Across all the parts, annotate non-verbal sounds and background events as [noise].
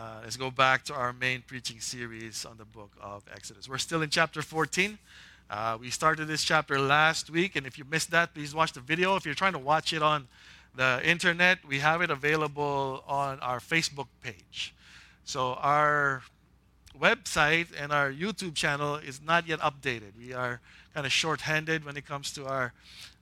Uh, let's go back to our main preaching series on the book of Exodus. We're still in chapter 14. Uh, we started this chapter last week, and if you missed that, please watch the video. If you're trying to watch it on the internet, we have it available on our Facebook page. So our website and our YouTube channel is not yet updated. We are kind of short-handed when it comes to our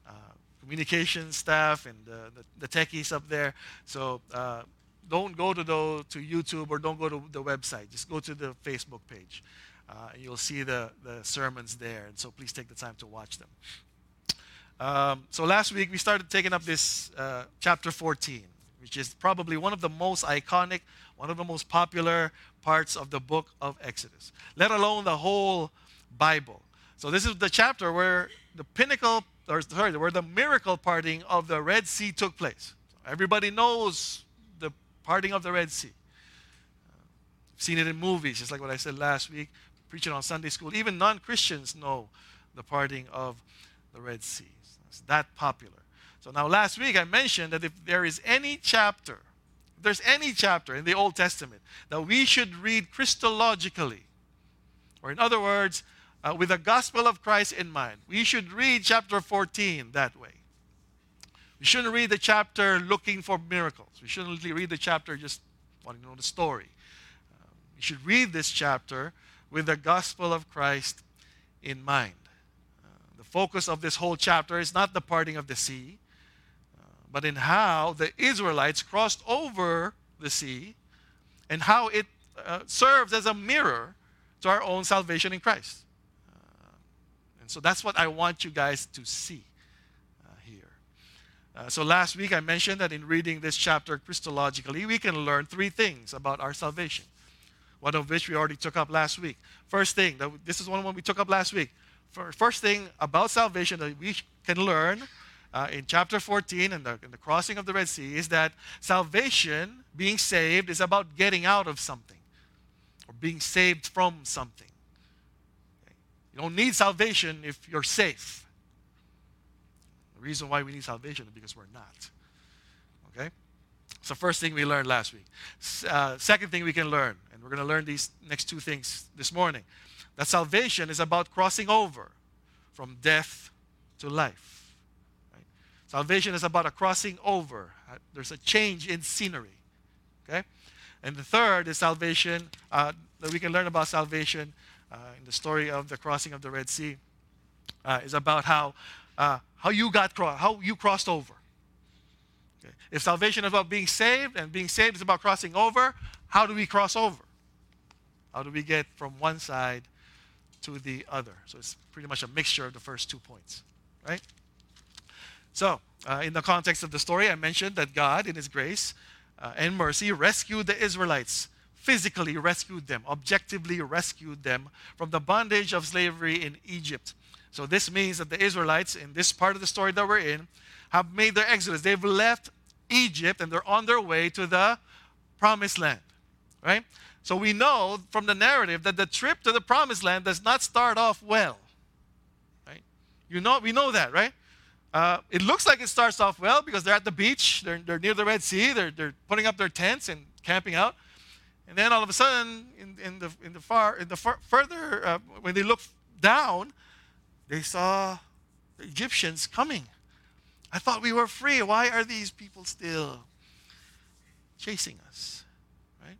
uh, communication staff and the, the, the, techies up there. So uh, don't go to the, to YouTube or don't go to the website. Just go to the Facebook page. Uh, you'll see the, the sermons there. And so please take the time to watch them. Um, so last week we started taking up this uh, chapter 14, which is probably one of the most iconic, one of the most popular parts of the book of Exodus, let alone the whole Bible. So this is the chapter where the pinnacle, or sorry, where the miracle parting of the Red Sea took place. Everybody knows parting of the Red Sea. Seen it in movies, just like what I said last week preaching on Sunday school. Even non Christians know the parting of the Red Sea. It's that popular. So now, last week I mentioned that if there is any chapter, if there's any chapter in the Old Testament that we should read Christologically, or in other words, uh, with the gospel of Christ in mind, we should read chapter 14 that way. We shouldn't read the chapter looking for miracles. We shouldn't read the chapter just wanting to know the story. Uh, we should read this chapter with the gospel of Christ in mind. Uh, the focus of this whole chapter is not the parting of the sea, uh, but in how the Israelites crossed over the sea and how it uh, serves as a mirror to our own salvation in Christ. Uh, and so that's what I want you guys to see. Uh, so last week I mentioned that in reading this chapter Christologically, we can learn three things about our salvation one of which we already took up last week. First thing, this is one we took up last week. First thing about salvation that we can learn uh, in chapter 14 and the, in the crossing of the Red Sea is that salvation, being saved, is about getting out of something or being saved from something. Okay? You don't need salvation if you're safe. The reason why we need salvation is because we're not. Okay? So, first thing we learned last week. Uh, second thing we can learn and we're going to learn these next two things this morning. That salvation is about crossing over from death to life. Right? Salvation is about a crossing over. Uh, there's a change in scenery. Okay? And the third is salvation, uh, that we can learn about salvation uh, in the story of the crossing of the Red Sea, uh, is about how, uh, how you got cro- how you crossed over. Okay? If salvation is about being saved and being saved is about crossing over, how do we cross over? How do we get from one side to the other? So it's pretty much a mixture of the first two points, right? So, uh, in the context of the story, I mentioned that God, in His grace uh, and mercy, rescued the Israelites, physically rescued them, objectively rescued them from the bondage of slavery in Egypt. So, this means that the Israelites, in this part of the story that we're in, have made their exodus. They've left Egypt and they're on their way to the promised land, right? So we know from the narrative that the trip to the promised land does not start off well. Right? You know, we know that, right? Uh, it looks like it starts off well because they're at the beach, they're, they're near the Red Sea, they're, they're putting up their tents and camping out. And then all of a sudden, in, in the, in the far, in the far, further, uh, when they look down, they saw the Egyptians coming. I thought we were free. Why are these people still chasing us? Right?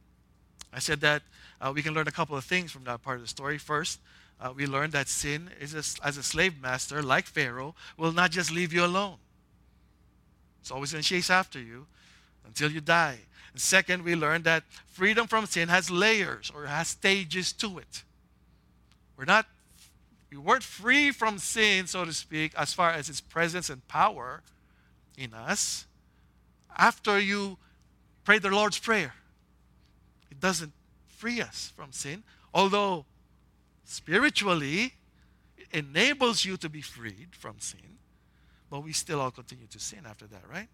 I said that uh, we can learn a couple of things from that part of the story. First, uh, we learned that sin is a, as a slave master, like Pharaoh, will not just leave you alone. It's always going to chase after you until you die. And second, we learned that freedom from sin has layers or has stages to it. We're not, we weren't free from sin, so to speak, as far as its presence and power in us after you pray the Lord's Prayer. It doesn't free us from sin, although spiritually it enables you to be freed from sin, but we still all continue to sin after that, right?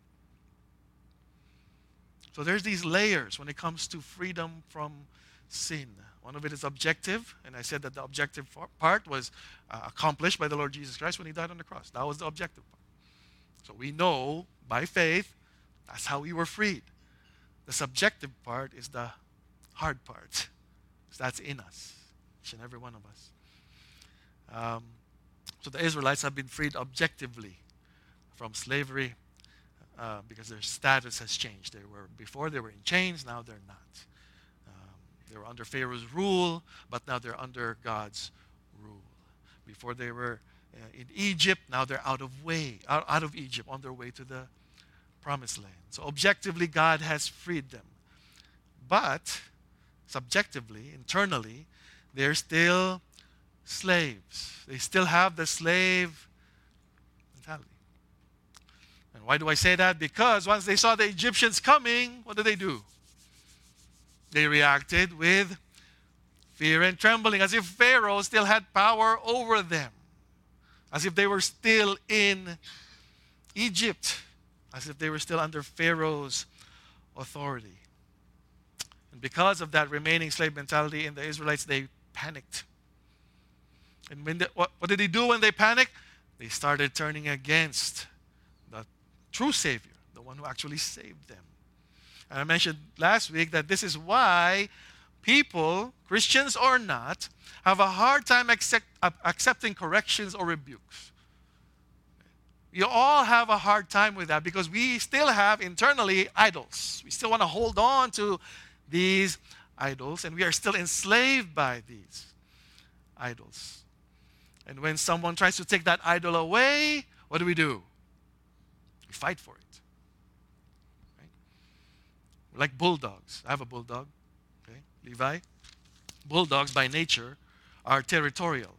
So there's these layers when it comes to freedom from sin. One of it is objective, and I said that the objective part was uh, accomplished by the Lord Jesus Christ when he died on the cross. That was the objective part. So we know by faith that's how we were freed. The subjective part is the hard part. That's in us, each and every one of us. Um, so the Israelites have been freed objectively from slavery uh, because their status has changed. They were before they were in chains, now they're not. They were under Pharaoh's rule, but now they're under God's rule. Before they were uh, in Egypt, now they're out of way, out of Egypt, on their way to the promised land. So objectively, God has freed them. But subjectively, internally, they're still slaves. They still have the slave mentality. And why do I say that? Because once they saw the Egyptians coming, what did they do? They reacted with fear and trembling, as if Pharaoh still had power over them, as if they were still in Egypt, as if they were still under Pharaoh's authority. And because of that remaining slave mentality in the Israelites, they panicked. And when they, what, what did they do when they panicked? They started turning against the true Savior, the one who actually saved them. And I mentioned last week that this is why people, Christians or not, have a hard time accept, uh, accepting corrections or rebukes. You all have a hard time with that because we still have internally idols. We still want to hold on to these idols and we are still enslaved by these idols. And when someone tries to take that idol away, what do we do? We fight for it. Like bulldogs. I have a bulldog, okay? Levi. Bulldogs by nature are territorial.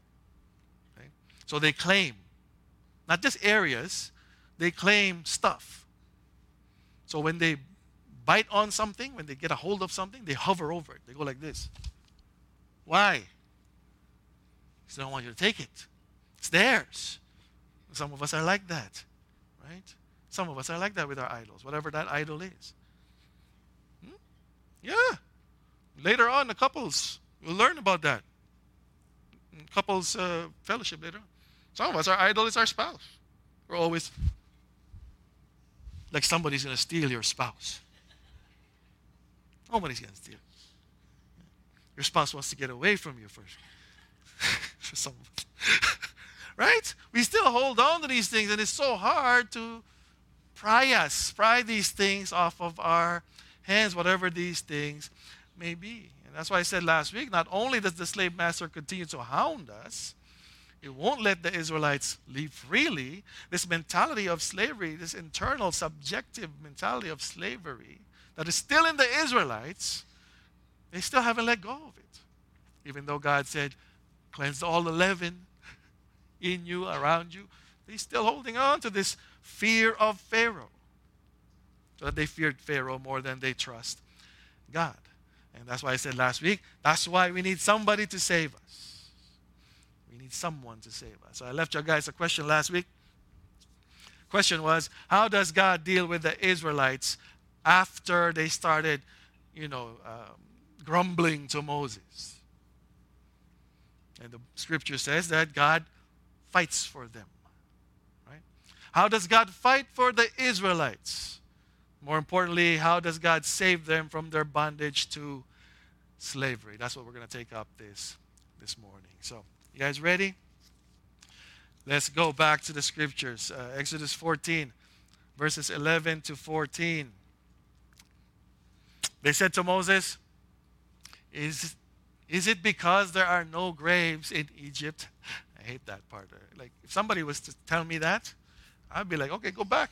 Okay? So they claim, not just areas, they claim stuff. So when they bite on something, when they get a hold of something, they hover over it. They go like this. Why? Because they don't want you to take it. It's theirs. Some of us are like that, right? Some of us are like that with our idols, whatever that idol is. Yeah. Later on, the couples will learn about that. Couples uh, fellowship later on. Some of us, our idol is our spouse. We're always like somebody's going to steal your spouse. Nobody's going to steal. Your spouse wants to get away from you first. [laughs] For some [laughs] right? We still hold on to these things, and it's so hard to pry us, pry these things off of our hands, whatever these things may be. And that's why I said last week not only does the slave master continue to hound us, it won't let the Israelites live freely. This mentality of slavery, this internal subjective mentality of slavery that is still in the Israelites, they still haven't let go of it. Even though God said, cleanse all the leaven in you, around you. They're still holding on to this fear of Pharaoh. That they feared Pharaoh more than they trust God. And that's why I said last week, that's why we need somebody to save us. We need someone to save us. So I left you guys a question last week. Question was, how does God deal with the Israelites after they started, you know, um, grumbling to Moses? And the scripture says that God fights for them. Right? How does God fight for the Israelites? More importantly, how does God save them from their bondage to slavery? That's what we're going to take up this this morning. So, you guys ready? Let's go back to the scriptures. Uh, Exodus 14, verses 11 to 14. They said to Moses, Is is it because there are no graves in Egypt? [laughs] I hate that part. Like, if somebody was to tell me that, I'd be like, okay, go back.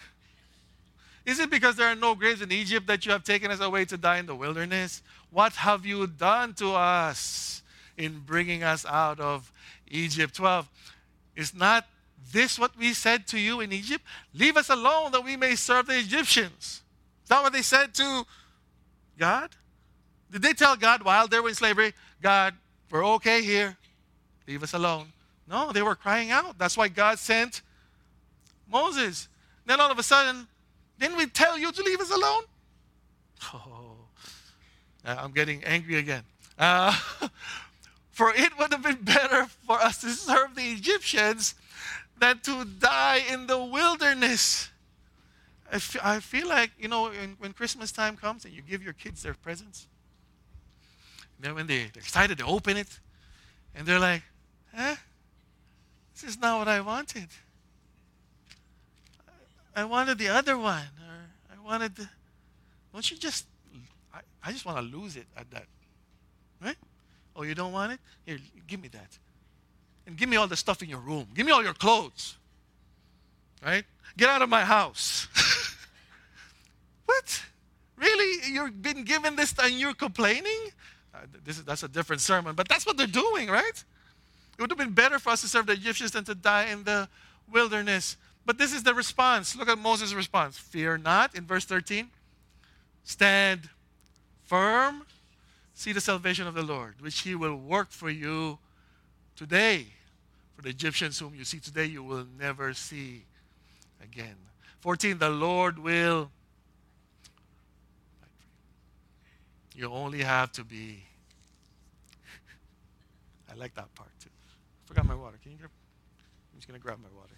Is it because there are no graves in Egypt that you have taken us away to die in the wilderness? What have you done to us in bringing us out of Egypt? 12. Is not this what we said to you in Egypt? Leave us alone that we may serve the Egyptians. Is that what they said to God? Did they tell God while they were in slavery, God, we're okay here. Leave us alone. No, they were crying out. That's why God sent Moses. Then all of a sudden, didn't we tell you to leave us alone? Oh, I'm getting angry again. Uh, [laughs] for it would have been better for us to serve the Egyptians than to die in the wilderness. I, f- I feel like, you know, when, when Christmas time comes and you give your kids their presents, And then when they, they're excited, they open it, and they're like, huh? This is not what I wanted. I wanted the other one. Or I wanted the. Don't you just. I, I just want to lose it at that. Right? Oh, you don't want it? Here, give me that. And give me all the stuff in your room. Give me all your clothes. Right? Get out of my house. [laughs] what? Really? You've been given this and you're complaining? Uh, this is, that's a different sermon, but that's what they're doing, right? It would have been better for us to serve the Egyptians than to die in the wilderness. But this is the response. Look at Moses' response. Fear not, in verse 13. Stand firm. See the salvation of the Lord, which he will work for you today. For the Egyptians whom you see today, you will never see again. 14. The Lord will. You only have to be. I like that part too. I forgot my water. Can you grab? I'm just going to grab my water.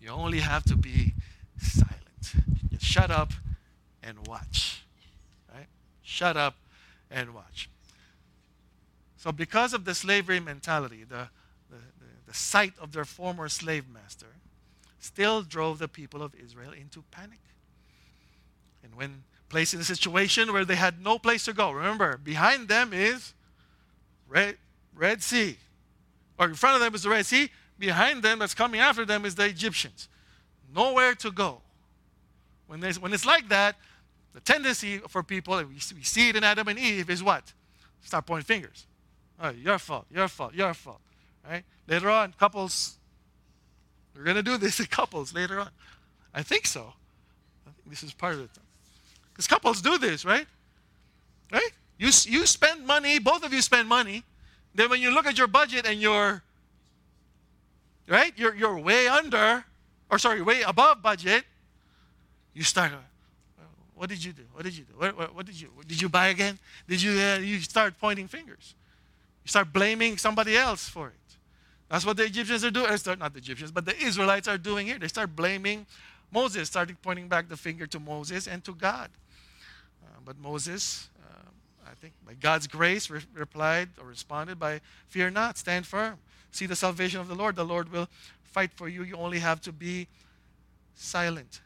You only have to be silent. Shut up and watch. Right? Shut up and watch. So, because of the slavery mentality, the, the, the, the sight of their former slave master still drove the people of Israel into panic. And when placed in a situation where they had no place to go, remember, behind them is Red, Red Sea. Or in front of them is the Red Sea, behind them that's coming after them is the Egyptians. Nowhere to go. When, when it's like that, the tendency for people, we, we see it in Adam and Eve, is what? Start pointing fingers. Oh, your fault, your fault, your fault. Right? Later on, couples, we're going to do this [laughs] in couples later on. I think so. I think this is part of it. Because couples do this, right? Right? You, you spend money, both of you spend money. Then when you look at your budget and you're right? You're, you're way under, or sorry, way above budget. You start, uh, what did you do? What did you do? What, what, what did you, did you buy again? Did you, uh, you start pointing fingers. You start blaming somebody else for it. That's what the Egyptians are doing. Not the Egyptians, but the Israelites are doing here. They start blaming Moses, starting pointing back the finger to Moses and to God. Uh, but Moses, uh, I think by God's grace, re- replied or responded by, Fear not, stand firm see the salvation of the Lord. The Lord will fight for you. You only have to be silent.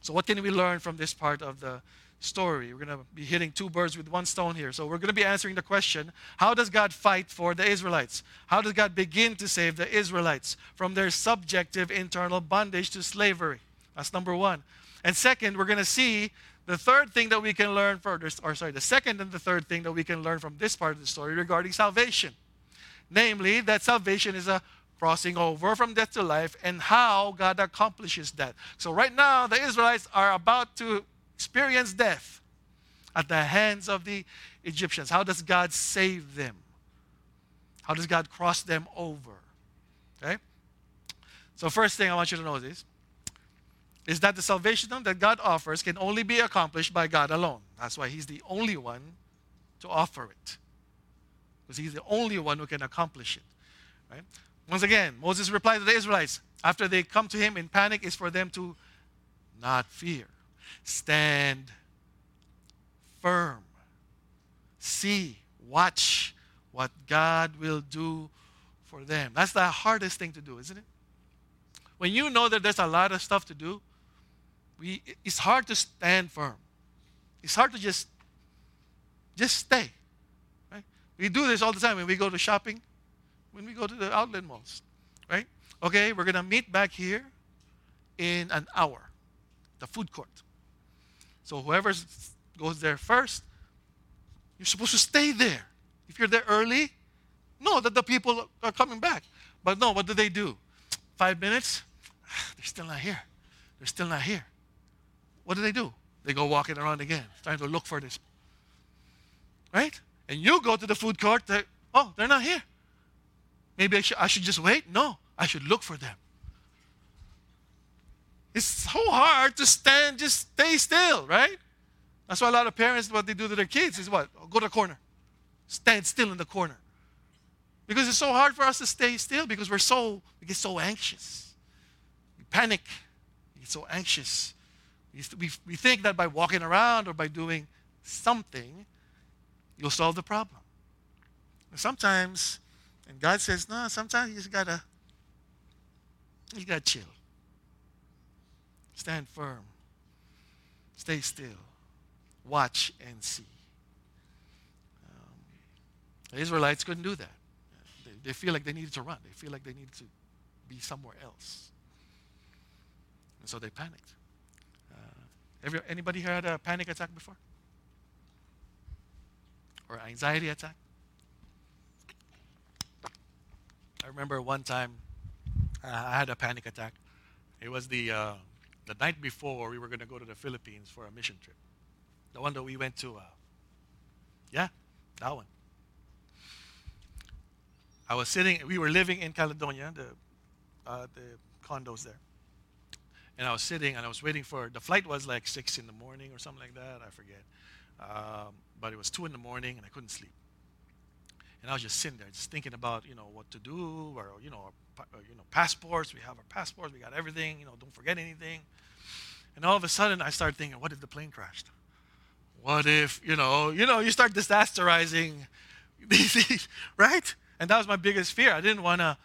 So, what can we learn from this part of the story? We're going to be hitting two birds with one stone here. So, we're going to be answering the question how does God fight for the Israelites? How does God begin to save the Israelites from their subjective internal bondage to slavery? That's number one. And second, we're going to see the third thing that we can learn from, or sorry, the second and the third thing that we can learn from this part of the story regarding salvation namely that salvation is a crossing over from death to life and how God accomplishes that. So, right now, the Israelites are about to experience death at the hands of the Egyptians. How does God save them? How does God cross them over? Okay? So, first thing I want you to know is, is that the salvation that God offers can only be accomplished by God alone. That's why He's the only one to offer it because he's the only one who can accomplish it. Right? Once again, Moses replied to the Israelites after they come to him in panic is for them to not fear. Stand firm. See, watch what God will do for them. That's the hardest thing to do, isn't it? When you know that there's a lot of stuff to do, we, it's hard to stand firm. It's hard to just just stay. We do this all the time when we go to shopping, when we go to the outlet malls, right? Okay, we're going to meet back here in an hour, the food court. So whoever goes there first, you're supposed to stay there. If you're there early, know that the people are coming back. But no, what do they do? Five minutes, [sighs] they're still not here. They're still not here. What do they do? They go walking around again, trying to look for this. Right? And you go to the food court, they're, oh, they're not here. Maybe I, sh- I should just wait? No, I should look for them. It's so hard to stand, just stay still, right? That's why a lot of parents, what they do to their kids is what? Go to the corner. Stand still in the corner. Because it's so hard for us to stay still because we're so, we get so anxious. We panic. We get so anxious. We, we, we think that by walking around or by doing something, you'll solve the problem. Sometimes, and God says, no, sometimes you just gotta, you gotta chill. Stand firm. Stay still. Watch and see. Um, the Israelites couldn't do that. They, they feel like they needed to run. They feel like they needed to be somewhere else. And so they panicked. Uh, you, anybody here had a panic attack before? Or anxiety attack? I remember one time uh, I had a panic attack. It was the, uh, the night before we were going to go to the Philippines for a mission trip. The one that we went to. Uh, yeah, that one. I was sitting, we were living in Caledonia, the, uh, the condos there. And I was sitting and I was waiting for, the flight was like 6 in the morning or something like that, I forget. Um, but it was 2 in the morning and I couldn't sleep. And I was just sitting there, just thinking about, you know, what to do, or, you know, our, uh, you know, passports. We have our passports. We got everything. You know, don't forget anything. And all of a sudden, I started thinking, what if the plane crashed? What if, you know, you know, you start disasterizing [laughs] these right? And that was my biggest fear. I didn't want to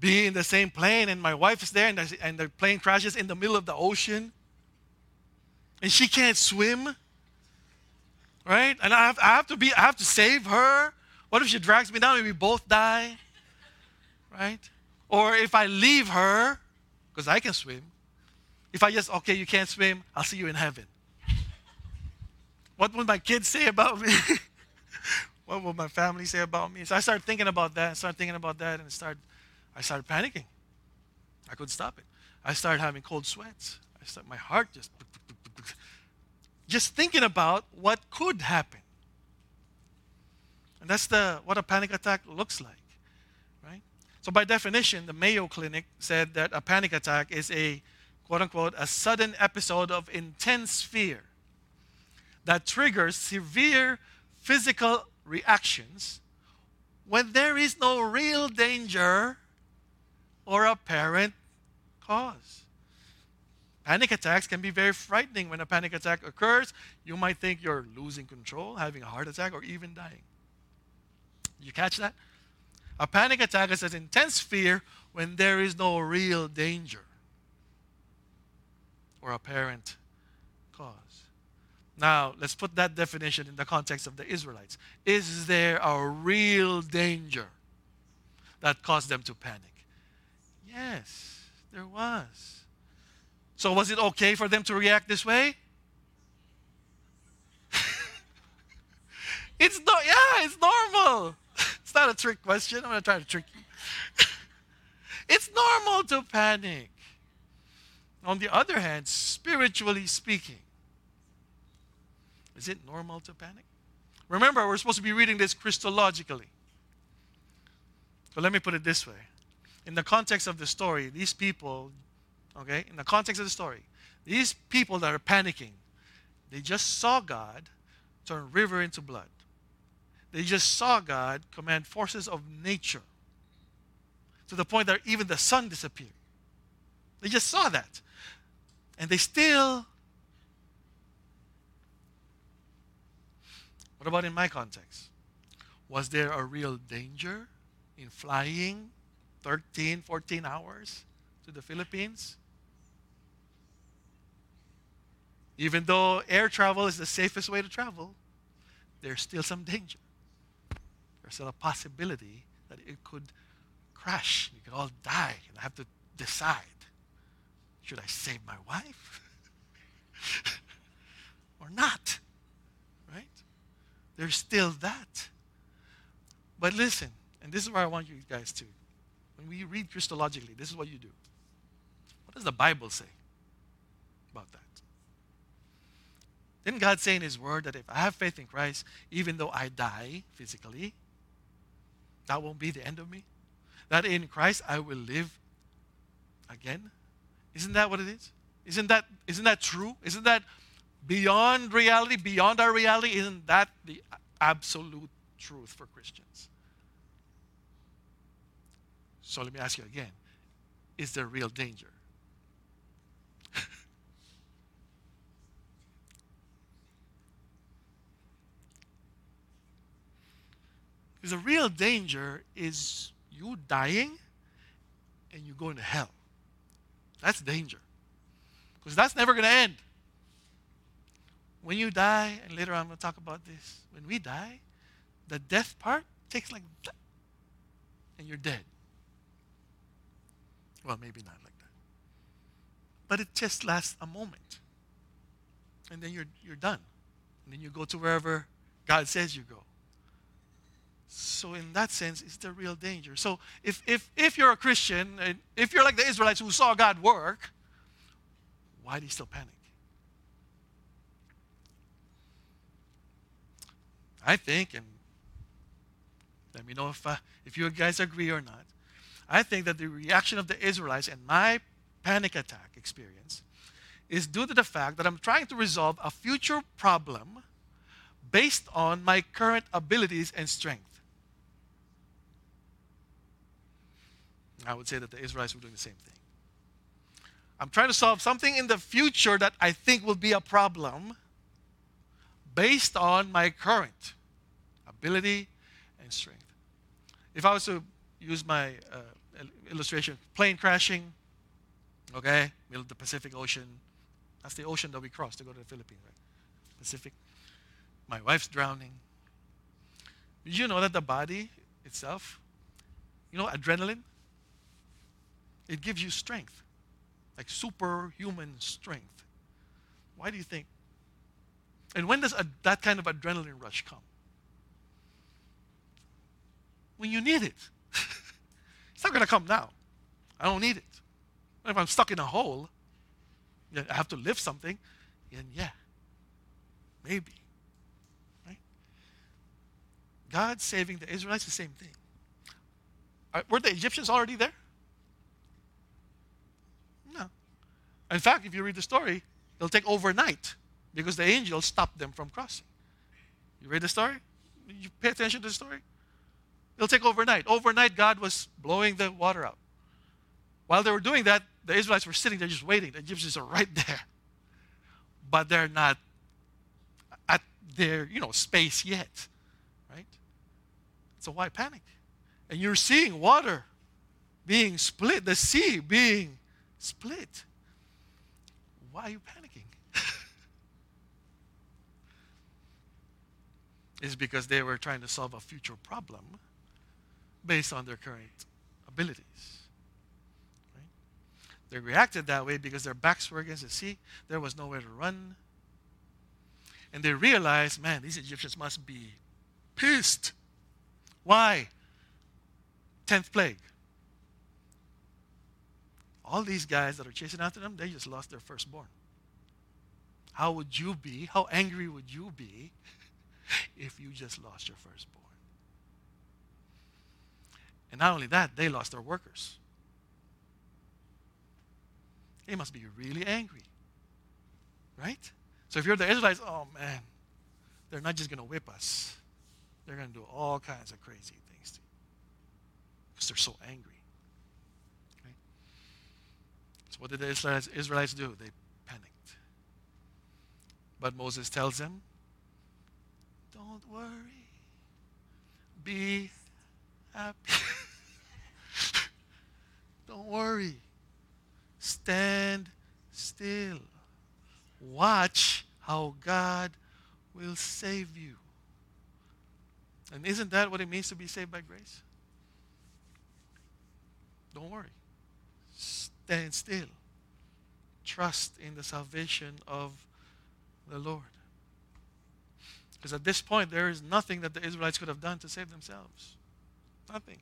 be in the same plane, and my wife is there, and the, and the plane crashes in the middle of the ocean, and she can't swim, right? And I have, I have to be, I have to save her what if she drags me down and we both die? Right? Or if I leave her, because I can swim, if I just, okay, you can't swim, I'll see you in heaven. What would my kids say about me? [laughs] what would my family say about me? So I started thinking about that, started thinking about that, and started, I started panicking. I couldn't stop it. I started having cold sweats. I started, my heart just, just thinking about what could happen. And that's the, what a panic attack looks like, right? So, by definition, the Mayo Clinic said that a panic attack is a quote unquote, a sudden episode of intense fear that triggers severe physical reactions when there is no real danger or apparent cause. Panic attacks can be very frightening. When a panic attack occurs, you might think you're losing control, having a heart attack, or even dying. You catch that? A panic attack is an intense fear when there is no real danger or apparent cause. Now, let's put that definition in the context of the Israelites. Is there a real danger that caused them to panic? Yes, there was. So, was it okay for them to react this way? [laughs] it's no, yeah, it's normal [laughs] it's not a trick question. I'm going to try to trick you. [laughs] it's normal to panic. On the other hand, spiritually speaking, is it normal to panic? Remember, we're supposed to be reading this Christologically. So let me put it this way. In the context of the story, these people, okay, in the context of the story, these people that are panicking, they just saw God turn river into blood. They just saw God command forces of nature to the point that even the sun disappeared. They just saw that. And they still. What about in my context? Was there a real danger in flying 13, 14 hours to the Philippines? Even though air travel is the safest way to travel, there's still some danger there's still a possibility that it could crash. We could all die. And I have to decide should I save my wife [laughs] or not? Right? There's still that. But listen, and this is where I want you guys to. When we read Christologically, this is what you do. What does the Bible say about that? Didn't God say in His Word that if I have faith in Christ, even though I die physically, that won't be the end of me. That in Christ I will live again. Isn't that what it is? Isn't that isn't that true? Isn't that beyond reality, beyond our reality? Isn't that the absolute truth for Christians? So let me ask you again. Is there real danger? The real danger is you dying and you going to hell. That's danger. Because that's never going to end. When you die, and later on I'm going to talk about this, when we die, the death part takes like that, and you're dead. Well, maybe not like that. But it just lasts a moment. And then you're, you're done. And then you go to wherever God says you go. So in that sense, it's the real danger. So if, if, if you're a Christian, and if you're like the Israelites who saw God work, why do you still panic? I think, and let me know if, uh, if you guys agree or not, I think that the reaction of the Israelites and my panic attack experience is due to the fact that I'm trying to resolve a future problem based on my current abilities and strength. I would say that the Israelites were doing the same thing. I'm trying to solve something in the future that I think will be a problem based on my current ability and strength. If I was to use my uh, illustration, plane crashing, okay, middle of the Pacific Ocean. That's the ocean that we cross to go to the Philippines, right? Pacific. My wife's drowning. Did you know that the body itself, you know, adrenaline, it gives you strength, like superhuman strength. Why do you think? And when does a, that kind of adrenaline rush come? When you need it. [laughs] It's not going to come now. I don't need it. If I'm stuck in a hole, I have to lift something, and yeah, maybe. Right? God saving the Israelites, the same thing. Were the Egyptians already there? No. In fact, if you read the story, it'll take overnight because the angel stopped them from crossing. You read the story? You pay attention to the story? It'll take overnight. Overnight, God was blowing the water out. While they were doing that, the Israelites were sitting there just waiting. The Egyptians are right there. But they're not at their, you know, space yet. Right? So why panic? And you're seeing water being split, the sea being split. Why are you panicking? [laughs] it's because they were trying to solve a future problem based on their current abilities. Right? They reacted that way because their backs were against the sea. There was nowhere to run. And they realized, man, these Egyptians must be pissed. Why? Tenth plague. All these guys that are chasing after them, they just lost their firstborn. How would you be? How angry would you be [laughs] if you just lost your firstborn? And not only that, they lost their workers. They must be really angry. Right? So if you're the Israelites, oh man, they're not just going to whip us. They're going to do all kinds of crazy things to you. Because they're so angry. Okay? So what did the Israelites, Israelites do? They panicked. But Moses tells them, don't worry. Be happy. [laughs] Don't worry. Stand still. Watch how God will save you. And isn't that what it means to be saved by grace? Don't worry. Stand still. Trust in the salvation of the Lord. Because at this point, there is nothing that the Israelites could have done to save themselves. Nothing.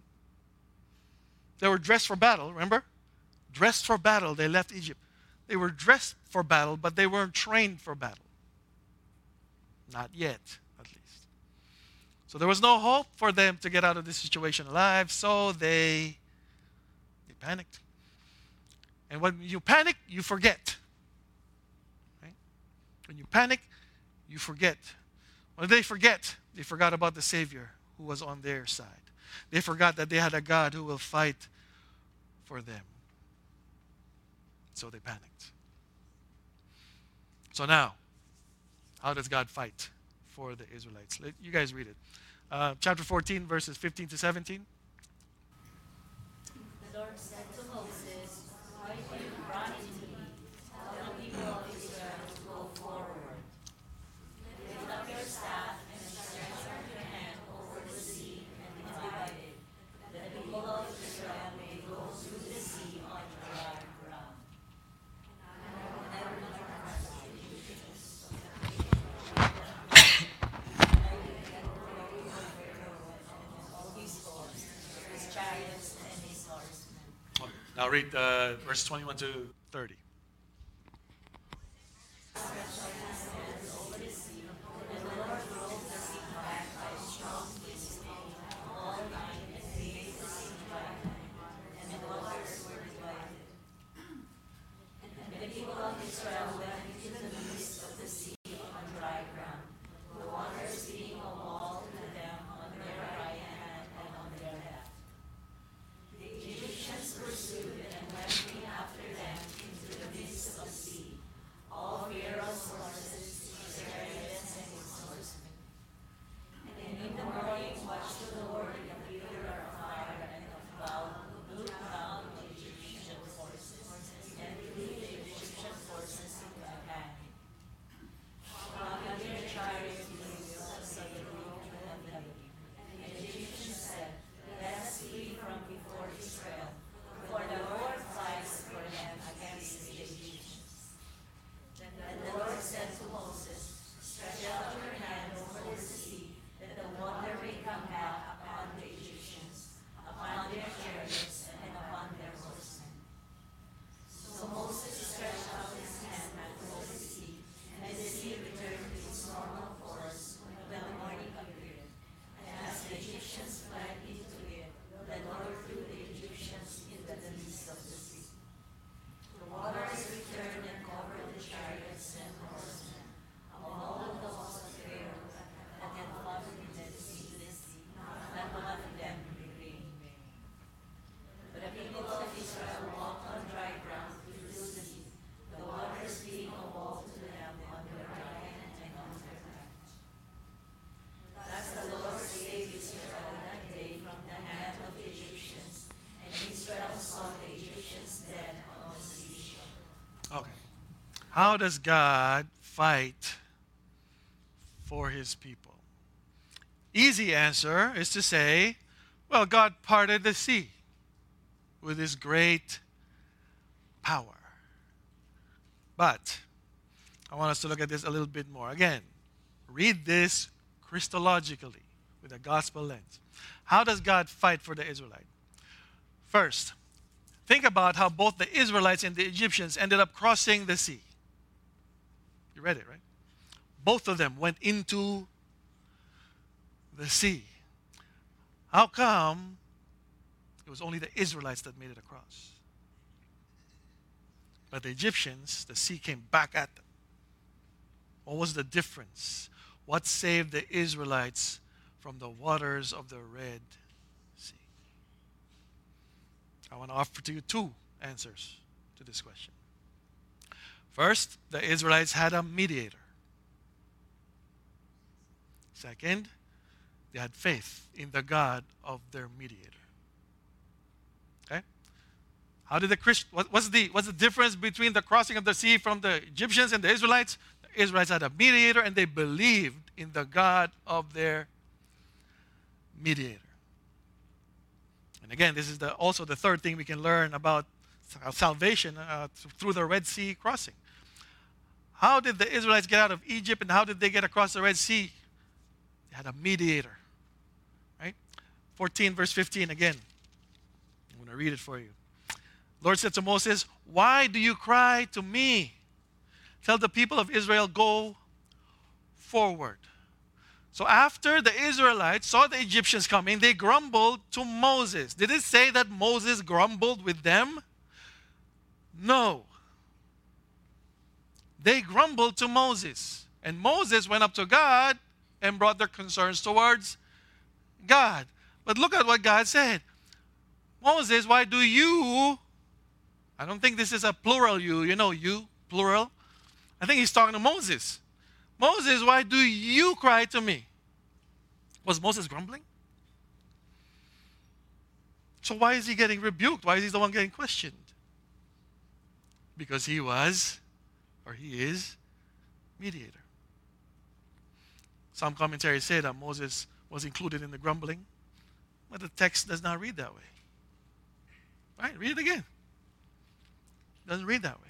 They were dressed for battle, remember? Dressed for battle, they left Egypt. They were dressed for battle, but they weren't trained for battle. Not yet, at least. So there was no hope for them to get out of this situation alive, so they, they panicked. And when you panic, you forget. Right? When you panic, you forget. When they forget, they forgot about the Savior who was on their side. They forgot that they had a God who will fight for them. So they panicked. So now, how does God fight for the Israelites? You guys read it. uh, chapter 14, verses 15 to 17. Read uh, verse 21 to 30. How does God fight for his people? Easy answer is to say, well, God parted the sea with his great power. But I want us to look at this a little bit more. Again, read this Christologically with a gospel lens. How does God fight for the Israelite? First, think about how both the Israelites and the Egyptians ended up crossing the sea. You read it, right? Both of them went into the sea. How come it was only the Israelites that made it across? But the Egyptians, the sea came back at them. What was the difference? What saved the Israelites from the waters of the Red Sea? I want to offer to you two answers to this question. First, the Israelites had a mediator. Second, they had faith in the God of their mediator. Okay? How did the Christ what, what's the what's the difference between the crossing of the sea from the Egyptians and the Israelites? The Israelites had a mediator and they believed in the God of their mediator. And again, this is the, also the third thing we can learn about salvation uh, through the Red Sea crossing. How did the Israelites get out of Egypt and how did they get across the Red Sea? They had a mediator. Right? 14, verse 15 again. I'm going to read it for you. Lord said to Moses, Why do you cry to me? Tell the people of Israel, go forward. So after the Israelites saw the Egyptians coming, they grumbled to Moses. Did it say that Moses grumbled with them? No. They grumbled to Moses. And Moses went up to God and brought their concerns towards God. But look at what God said Moses, why do you? I don't think this is a plural you, you know, you, plural. I think he's talking to Moses. Moses, why do you cry to me? Was Moses grumbling? So why is he getting rebuked? Why is he the one getting questioned? Because he was, or he is, mediator. Some commentaries say that Moses was included in the grumbling, but the text does not read that way. Right? Read it again. It doesn't read that way.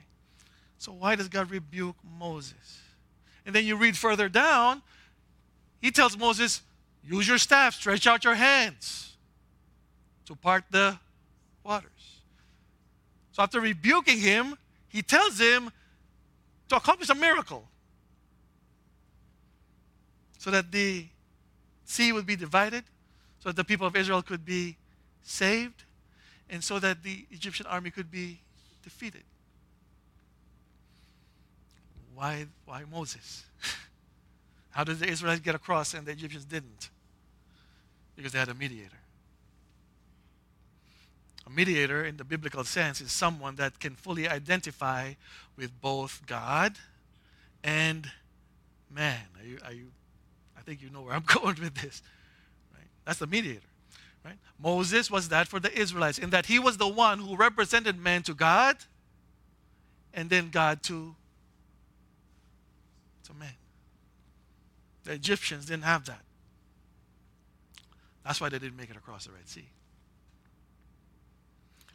So why does God rebuke Moses? And then you read further down, he tells Moses, use your staff, stretch out your hands to part the waters. So after rebuking him, he tells him to accomplish a miracle so that the sea would be divided, so that the people of Israel could be saved, and so that the Egyptian army could be defeated. Why, why Moses? [laughs] How did the Israelites get across and the Egyptians didn't? Because they had a mediator. A mediator, in the biblical sense, is someone that can fully identify with both God and man. Are you, are you, I think you know where I'm [laughs] going with this. Right? That's the mediator. Right? Moses was that for the Israelites, in that he was the one who represented man to God and then God to, to man. The Egyptians didn't have that. That's why they didn't make it across the Red Sea.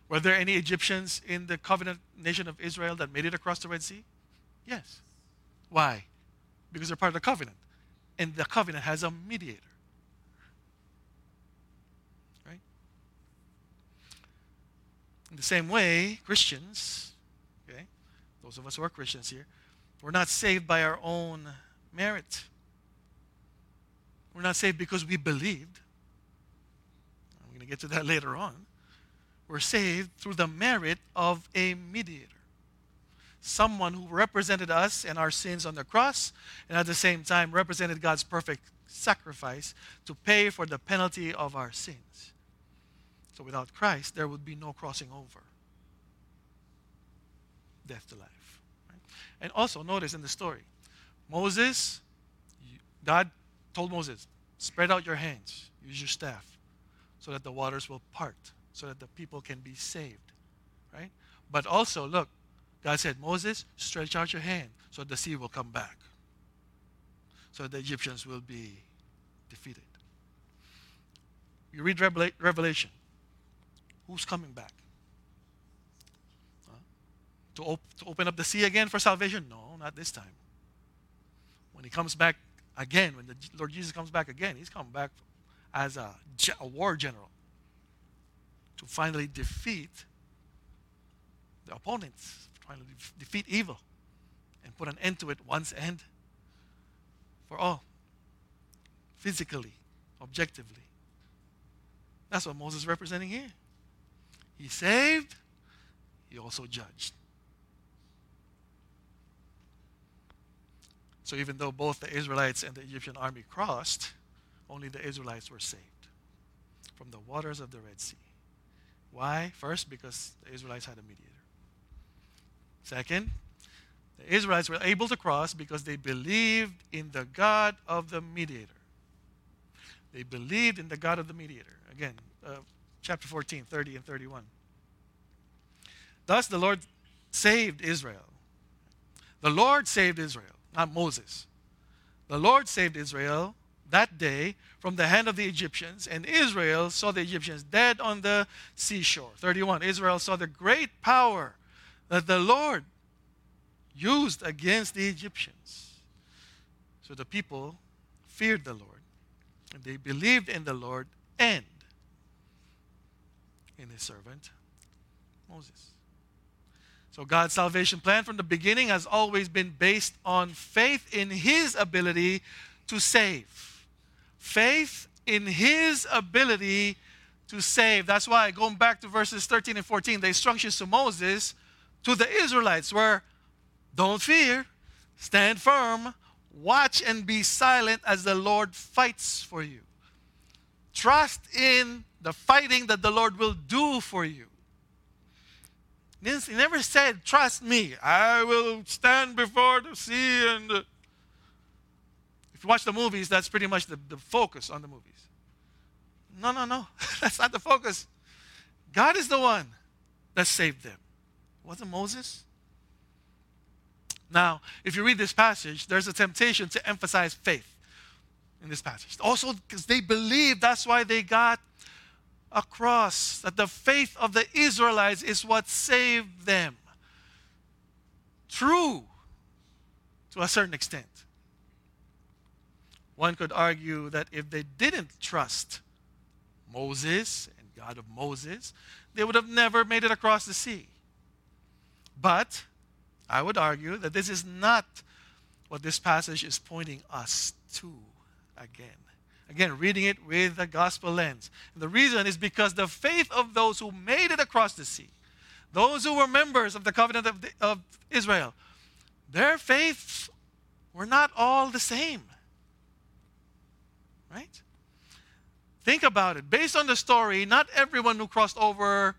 Were there any Egyptians in the covenant nation of Israel that made it across the Red Sea? Yes. Why? Because they're part of the covenant. And the covenant has a mediator. Right? In the same way, Christians, okay, those of us who are Christians here, we're not saved by our own merit. We're not saved because we believed. I'm going to get to that [laughs] later on we're saved through the merit of a mediator. Someone who represented us and our sins on the cross, and at the same time represented God's perfect sacrifice to pay for the penalty of our sins. So without Christ, there would be no crossing over death to life. Right? And also, notice in the story, Moses, God told Moses, spread out your hands, use your staff, so that the waters will part so that the people can be saved. Right? But also, look, God said, Moses, stretch out your hand so the sea will come back. So the Egyptians will be defeated. You read Revelation. Who's coming back? Huh? To, op- to open up the sea again for salvation? No, not this time. When he comes back again, when the Lord Jesus comes back again, he's coming back as a, a war general to finally defeat the opponents, trying finally defeat evil, and put an end to it once and for all, physically, objectively. That's what Moses is representing here. He saved, he also judged. So even though both the Israelites and the Egyptian army crossed, only the Israelites were saved from the waters of the Red Sea. Why? First, because the Israelites had a mediator. Second, the Israelites were able to cross because they believed in the God of the mediator. They believed in the God of the mediator. Again, uh, chapter 14, 30 and 31. Thus the Lord saved Israel. The Lord saved Israel, not Moses. The Lord saved Israel that day from the hand of the Egyptians, and Israel saw the Egyptians dead on the seashore. 31. Israel saw the great power that the Lord used against the Egyptians. So the people feared the Lord, and they believed in the Lord and in his servant Moses. So God's salvation plan from the beginning has always been based on faith in his ability to save faith in his ability to save. That's why, going back to verses 13 and 14, the instructions to Moses, to the Israelites were don't fear, stand firm, watch and be silent as the Lord fights for you. Trust in the fighting that the Lord will do for you. He never said, Trust me, I will stand before the sea and If you watch the movies, that's pretty much the, the focus on the movies. No, no, no. [laughs] that's not the focus. God is the one that saved them. It wasn't Moses? Now, if you read this passage, there's a temptation to emphasize faith in this passage. Also, because they believed that's why they got across that the faith of the Israelites is what saved them. True to a certain extent. One could argue that if they didn't trust Moses and God of Moses, they would have never made it across the sea. But I would argue that this is not what this passage is pointing us to again. Again, reading it with the gospel lens. And the reason is because the faith of those who made it across the sea, those who were members of the covenant of, the, of Israel, their faiths were not all the same. Right? Think about it. Based on the story, not everyone who crossed over,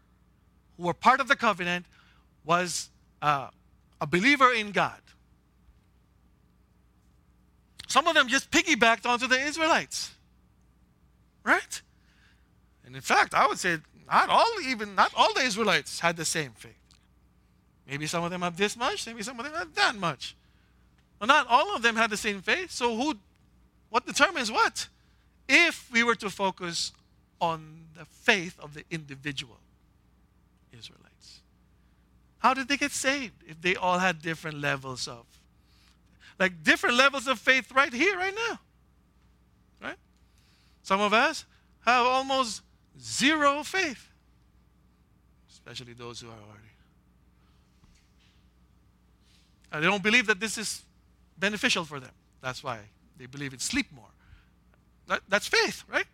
who were part of the covenant, was uh, a believer in God. Some of them just piggybacked onto the Israelites. Right? And in fact, I would say not all even not all the Israelites had the same faith. Maybe some of them have this much, maybe some of them have that much. But not all of them had the same faith. So who what determines what? If we were to focus on the faith of the individual Israelites. How did they get saved if they all had different levels of like different levels of faith right here, right now. Right? Some of us have almost zero faith, especially those who are already. And they don't believe that this is beneficial for them. That's why they believe in sleep more. That, that's faith, right?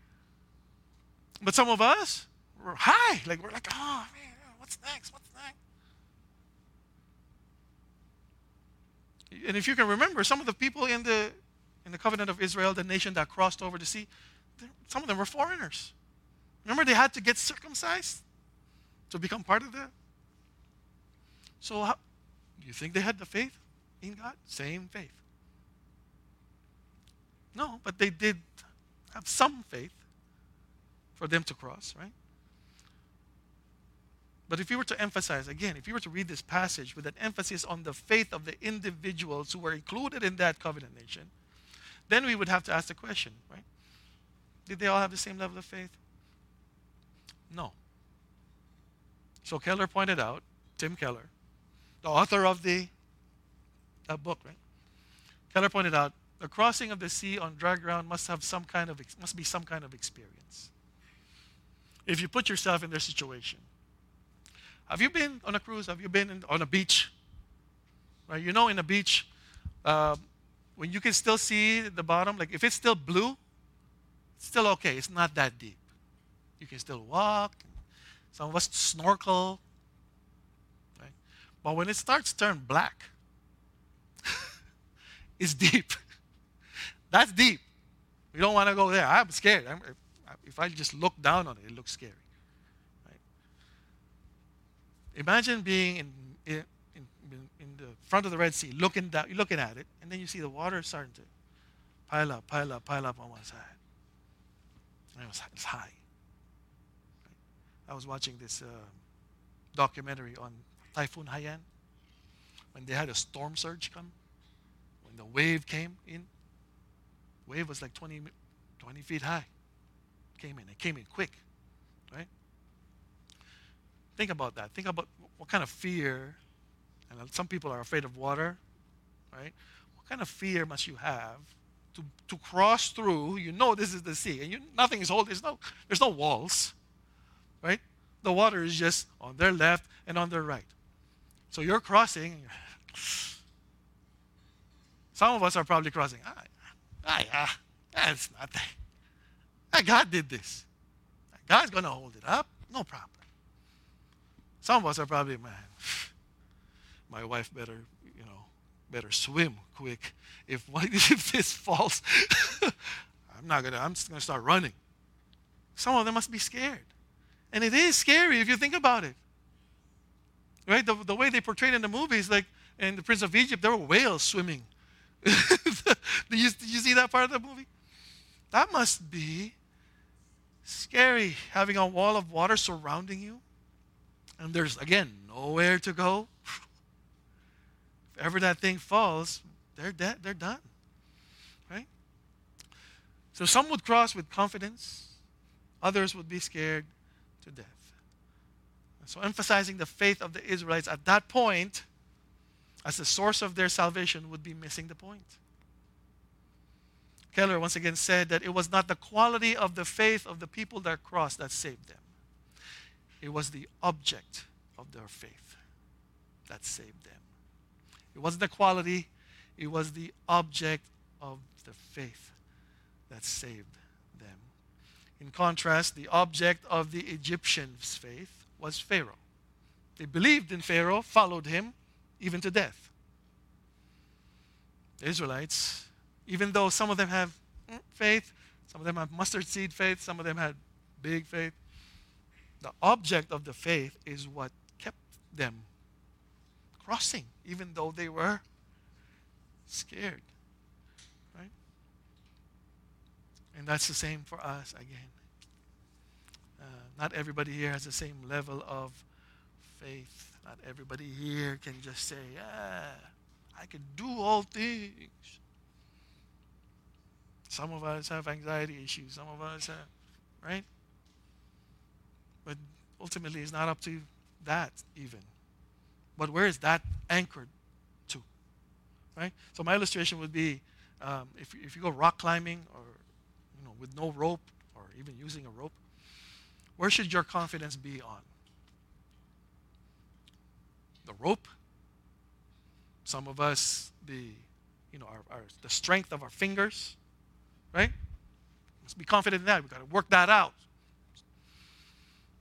But some of us, we're high. Like, we're like, oh, man, oh, what's next? What's next? and if you can remember, some of the people in the in the covenant of Israel, the nation that crossed over the sea, some of them were foreigners. Remember, they had to get circumcised to become part of that. So, how, do you think they had the faith in God? Same faith. No, but they did have some faith for them to cross, right? But if you were to emphasize, again, if you were to read this passage with an emphasis on the faith of the individuals who were included in that covenant nation, then we would have to ask the question, right? Did they all have the same level of faith? No. So Keller pointed out, Tim Keller, the author of the book, right? Keller pointed out the crossing of the sea on dry ground must have some kind of must be some kind of experience. If you put yourself in their situation, have you been on a cruise? Have you been in, on a beach? Right? You know, in a beach, uh, when you can still see the bottom, like if it's still blue, it's still okay. It's not that deep. You can still walk. Some of us snorkel. Right? But when it starts to turn black, [laughs] it's deep. That's deep. We don't want to go there. I'm scared. I'm, if I just look down on it, it looks scary. Imagine being in, in, in, in, the front of the Red Sea, looking, down, looking at it, and then you see the water starting to pile up, pile up, pile up on one side. And it was, it was high. I was watching this uh, documentary on Typhoon Haiyan when they had a storm surge come, when the wave came in. Wave was like 20, 20 feet high. Came in. It came in quick, right? Think about that. Think about what kind of fear, and some people are afraid of water, right? What kind of fear must you have to, to cross through? You know this is the sea, and you, nothing is holding, there's no, there's no walls, right? The water is just on their left and on their right. So you're crossing. [sighs] Some of us are probably crossing. Ah, ah, ah, that's nothing. God did this. God's going to hold it up. No problem. Some of us are probably, man, [sighs] my wife better, you know, better swim quick. If, [laughs] if this falls, [laughs] I'm not gonna, I'm just gonna start running. Some of them must be scared. And it is scary if you think about it. Right? The, the way they portrayed in the movies, like in The Prince of Egypt, there were whales swimming [laughs] do, you, do you see that part of the movie? That must be scary, having a wall of water surrounding you. And there's, again, nowhere to go. if ever that thing falls, they're dead, they're done. Right? So some would cross with confidence, others would be scared to death. So emphasizing the faith of the Israelites at that point as the source of their salvation would be missing the point. Keller once again said that it was not the quality of the faith of the people that crossed that saved them. It was the object of their faith that saved them. It wasn't the quality, it was the object of the faith that saved them. In contrast, the object of the Egyptians' faith was Pharaoh. They believed in Pharaoh, followed him, even to death. The Israelites, even though some of them have faith, some of them have mustard seed faith, some of them had big faith, the object of the faith is what kept them crossing, even though they were scared. Right? And that's the same for us again. Uh, not everybody here has the same level of faith. Not everybody here can just say, yeah, I can do all things. Some of us have anxiety issues. Some of us have, right? But ultimately, it's not up to that even. But where is that anchored to? Right? So my illustration would be um, if, if you go rock climbing or you know with no rope or even using a rope, where should your confidence be on? The rope? Some of us, the you know, our, our the strength of our fingers, right? Let's be confident in that. We've got to work that out.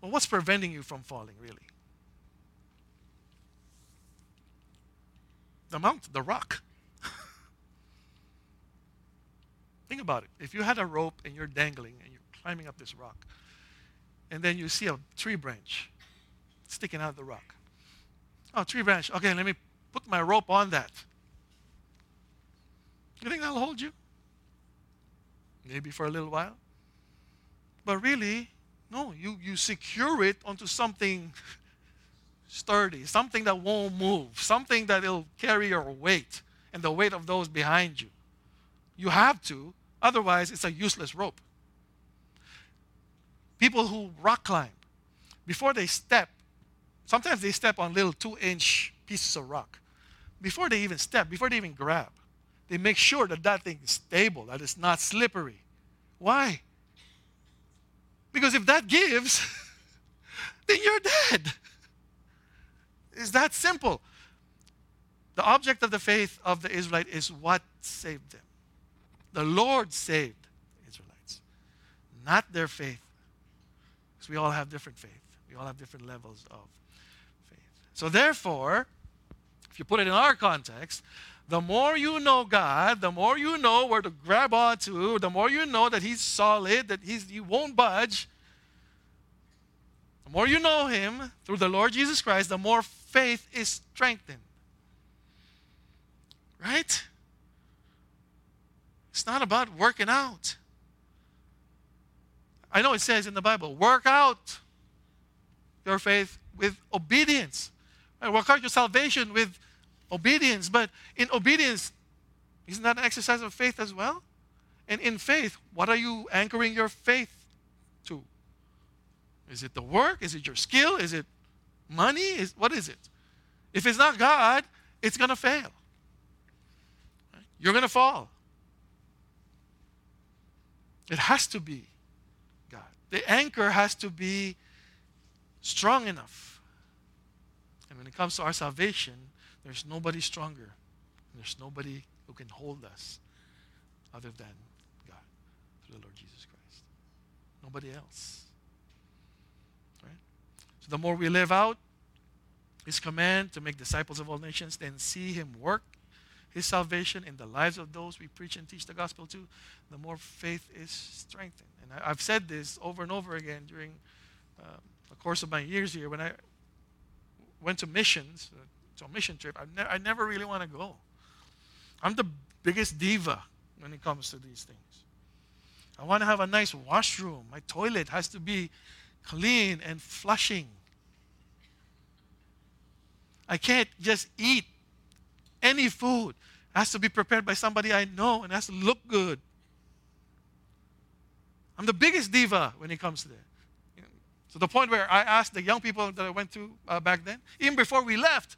Well, what's preventing you from falling, really? The mountain, the rock. [laughs] Think about it. If you had a rope and you're dangling and you're climbing up this rock, and then you see a tree branch sticking out of the rock. Oh, tree branch. Okay, let me put my rope on that. You think that'll hold you? Maybe for a little while. But really, no, you, you secure it onto something [laughs] sturdy, something that won't move, something that will carry your weight and the weight of those behind you. You have to, otherwise, it's a useless rope. People who rock climb, before they step, sometimes they step on little two inch pieces of rock. Before they even step, before they even grab, they make sure that that thing is stable, that it's not slippery. Why? Because if that gives, [laughs] then you're dead. It's that simple. The object of the faith of the Israelite is what saved them. The Lord saved the Israelites, not their faith. Because we all have different faith. We all have different levels of. So therefore, if you put it in our context, the more you know God, the more you know where to grab onto, the more you know that He's solid, that He's He won't budge. The more you know Him through the Lord Jesus Christ, the more faith is strengthened. Right? It's not about working out. I know it says in the Bible, work out your faith with obedience. Work out your salvation with obedience. But in obedience, isn't that an exercise of faith as well? And in faith, what are you anchoring your faith to? Is it the work? Is it your skill? Is it money? Is, what is it? If it's not God, it's going to fail. You're going to fall. It has to be God. The anchor has to be strong enough. When it comes to our salvation, there's nobody stronger. There's nobody who can hold us other than God through the Lord Jesus Christ. Nobody else. Right? So the more we live out his command to make disciples of all nations, then see him work his salvation in the lives of those we preach and teach the gospel to, the more faith is strengthened. And I, have said this over and over again during uh, the course of my years here. When I went to missions, uh, to a mission trip, I, ne- I never really want to go. I'm the biggest diva when it comes to these things. I want to have a nice washroom. My toilet has to be clean and flushing. I can't just eat any food. It has to be prepared by somebody I know and has to look good. I'm the biggest diva when it comes to that. To the point where I asked the young people that I went to uh, back then, even before we left,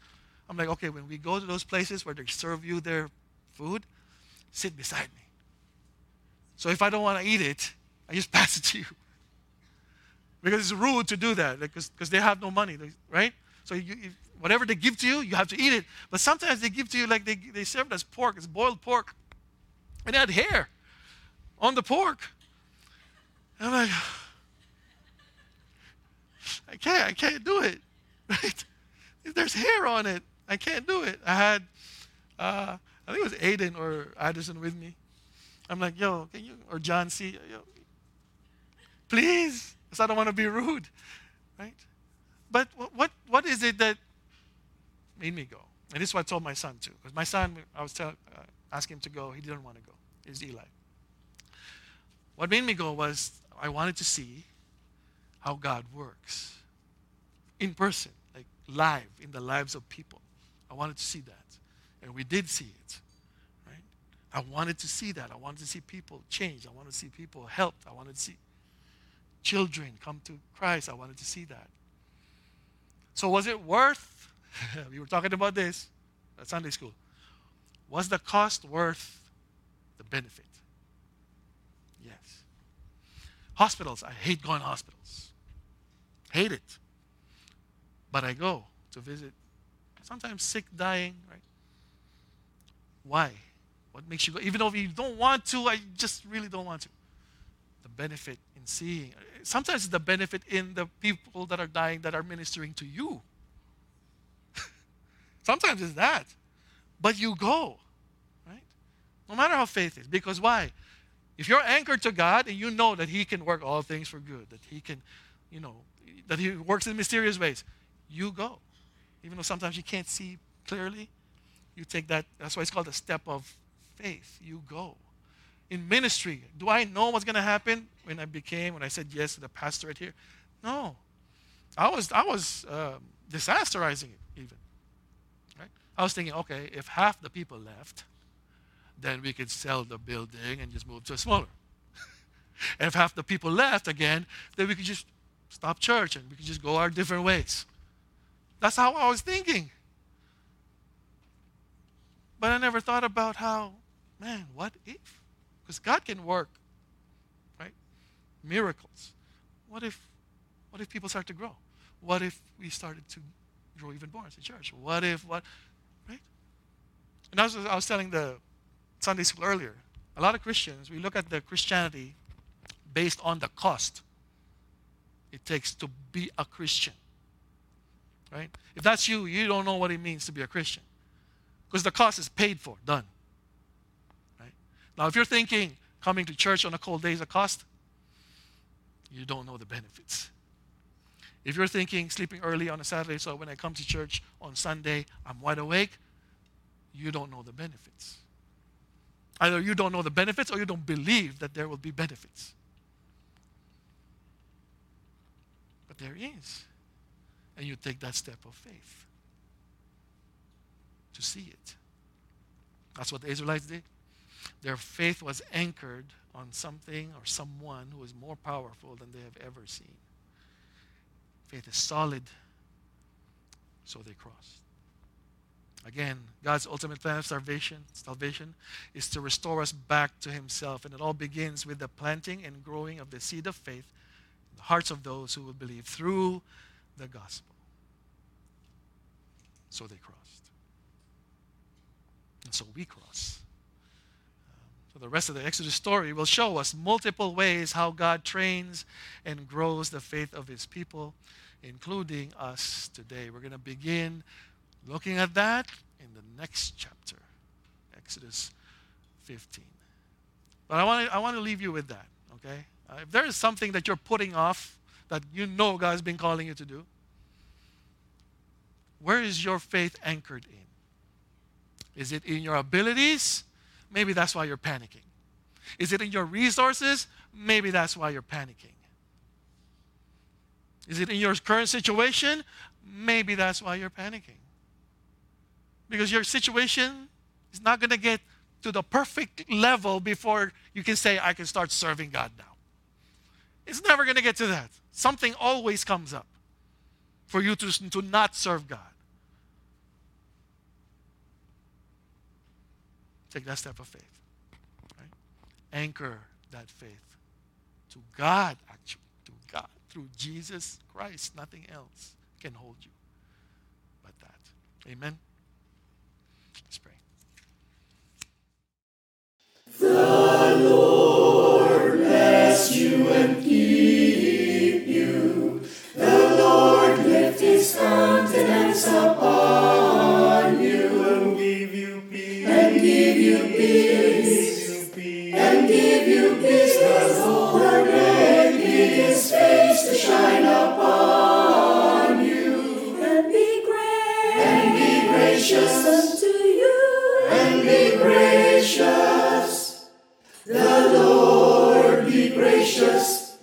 I'm like, okay, when we go to those places where they serve you their food, sit beside me. So if I don't want to eat it, I just [laughs] pass it to you. Because it's rude to do that because like, they have no money, right? So you, whatever they give to you, you have to eat it. But sometimes they give to you like they, they serve it as pork, it's boiled pork. And it had hair on the pork. And I'm like, I can't, I can't do it. [laughs] Right? There's hair on it. I can't do it. I had, uh, I think it was Aiden or Addison with me. I'm like, yo, can you, or John C, yo, please, because I don't want to be rude, right? But what, what is it that made me go? And this is what I told my son too, because my son, I was tell, uh, asking him to go, he didn't want to go. Is Eli. What made me go was I wanted to see how God works in person, like live in the lives of people. I wanted to see that. And we did see it. Right? I wanted to see that. I wanted to see people change. I wanted to see people helped. I wanted to see children come to Christ. I wanted to see that. So was it worth [laughs] we were talking about this at Sunday school. Was the cost worth the benefit? Yes. Hospitals, I hate going to hospitals. Hate it. But I go to visit sometimes sick, dying, right? Why? What makes you go? Even though you don't want to, I just really don't want to. The benefit in seeing. Sometimes it's the benefit in the people that are dying that are ministering to you. [laughs] Sometimes it's that. But you go, right? No matter how faith is. Because why? If you're anchored to God and you know that He can work all things for good, that He can, you know, that He works in mysterious ways, you go. Even though sometimes you can't see clearly, you take that. That's why it's called a step of faith. You go. In ministry, do I know what's going to happen when I became, when I said yes to the pastorate here? No. I was, I was um, disasterizing it even. Right? I was thinking, okay, if half the people left, then we could sell the building and just move to a smaller. and [laughs] if half the people left again, then we could just stop church and we can just go our different ways. That's how I was thinking. But I never thought about how, man, what if? Because God can work, right? Miracles. What if, what if people start to grow? What if we started to grow even more as a church? What if, what? Right? And as I was telling the Sunday school earlier, a lot of Christians, we look at the Christianity based on the cost it takes to be a Christian. Right? If that's you, you don't know what it means to be a Christian. Because the cost is paid for, done. Right? Now, if you're thinking coming to church on a cold day is a cost, you don't know the benefits. If you're thinking sleeping early on a Saturday, so when I come to church on Sunday, I'm wide awake, you don't know the benefits. Either you don't know the benefits or you don't believe that there will be benefits. But there is. And you take that step of faith to see it. That's what the Israelites did. Their faith was anchored on something or someone who is more powerful than they have ever seen. Faith is solid, so they crossed. Again, God's ultimate plan of salvation, salvation is to restore us back to Himself. And it all begins with the planting and growing of the seed of faith the hearts of those who will believe through the gospel. So they crossed. And so we cross. Um, so the rest of the Exodus story will show us multiple ways how God trains and grows the faith of His people, including us today. We're going to begin looking at that in the next chapter, Exodus 15. But I want to, I want to leave you with that, okay? Uh, if there is something that you're putting off that you know God's been calling you to do, where is your faith anchored in? Is it in your abilities Maybe that's why you're panicking. Is it in your resources? Maybe that's why you're panicking. Is it in your current situation? Maybe that's why you're panicking. Because your situation is not going to get to the perfect level before you can say, I can start serving God now. It's never going to get to that. Something always comes up for you to, to not serve God. Take that step of faith. Right? Anchor that faith to God, actually, to God, through Jesus Christ. Nothing else can hold you but that. Amen. Let's pray. The Lord bless you and keep give you peace. And give you peace. The Lord make his face to shine upon you. And be great And be gracious unto you. and be gracious. The Lord be gracious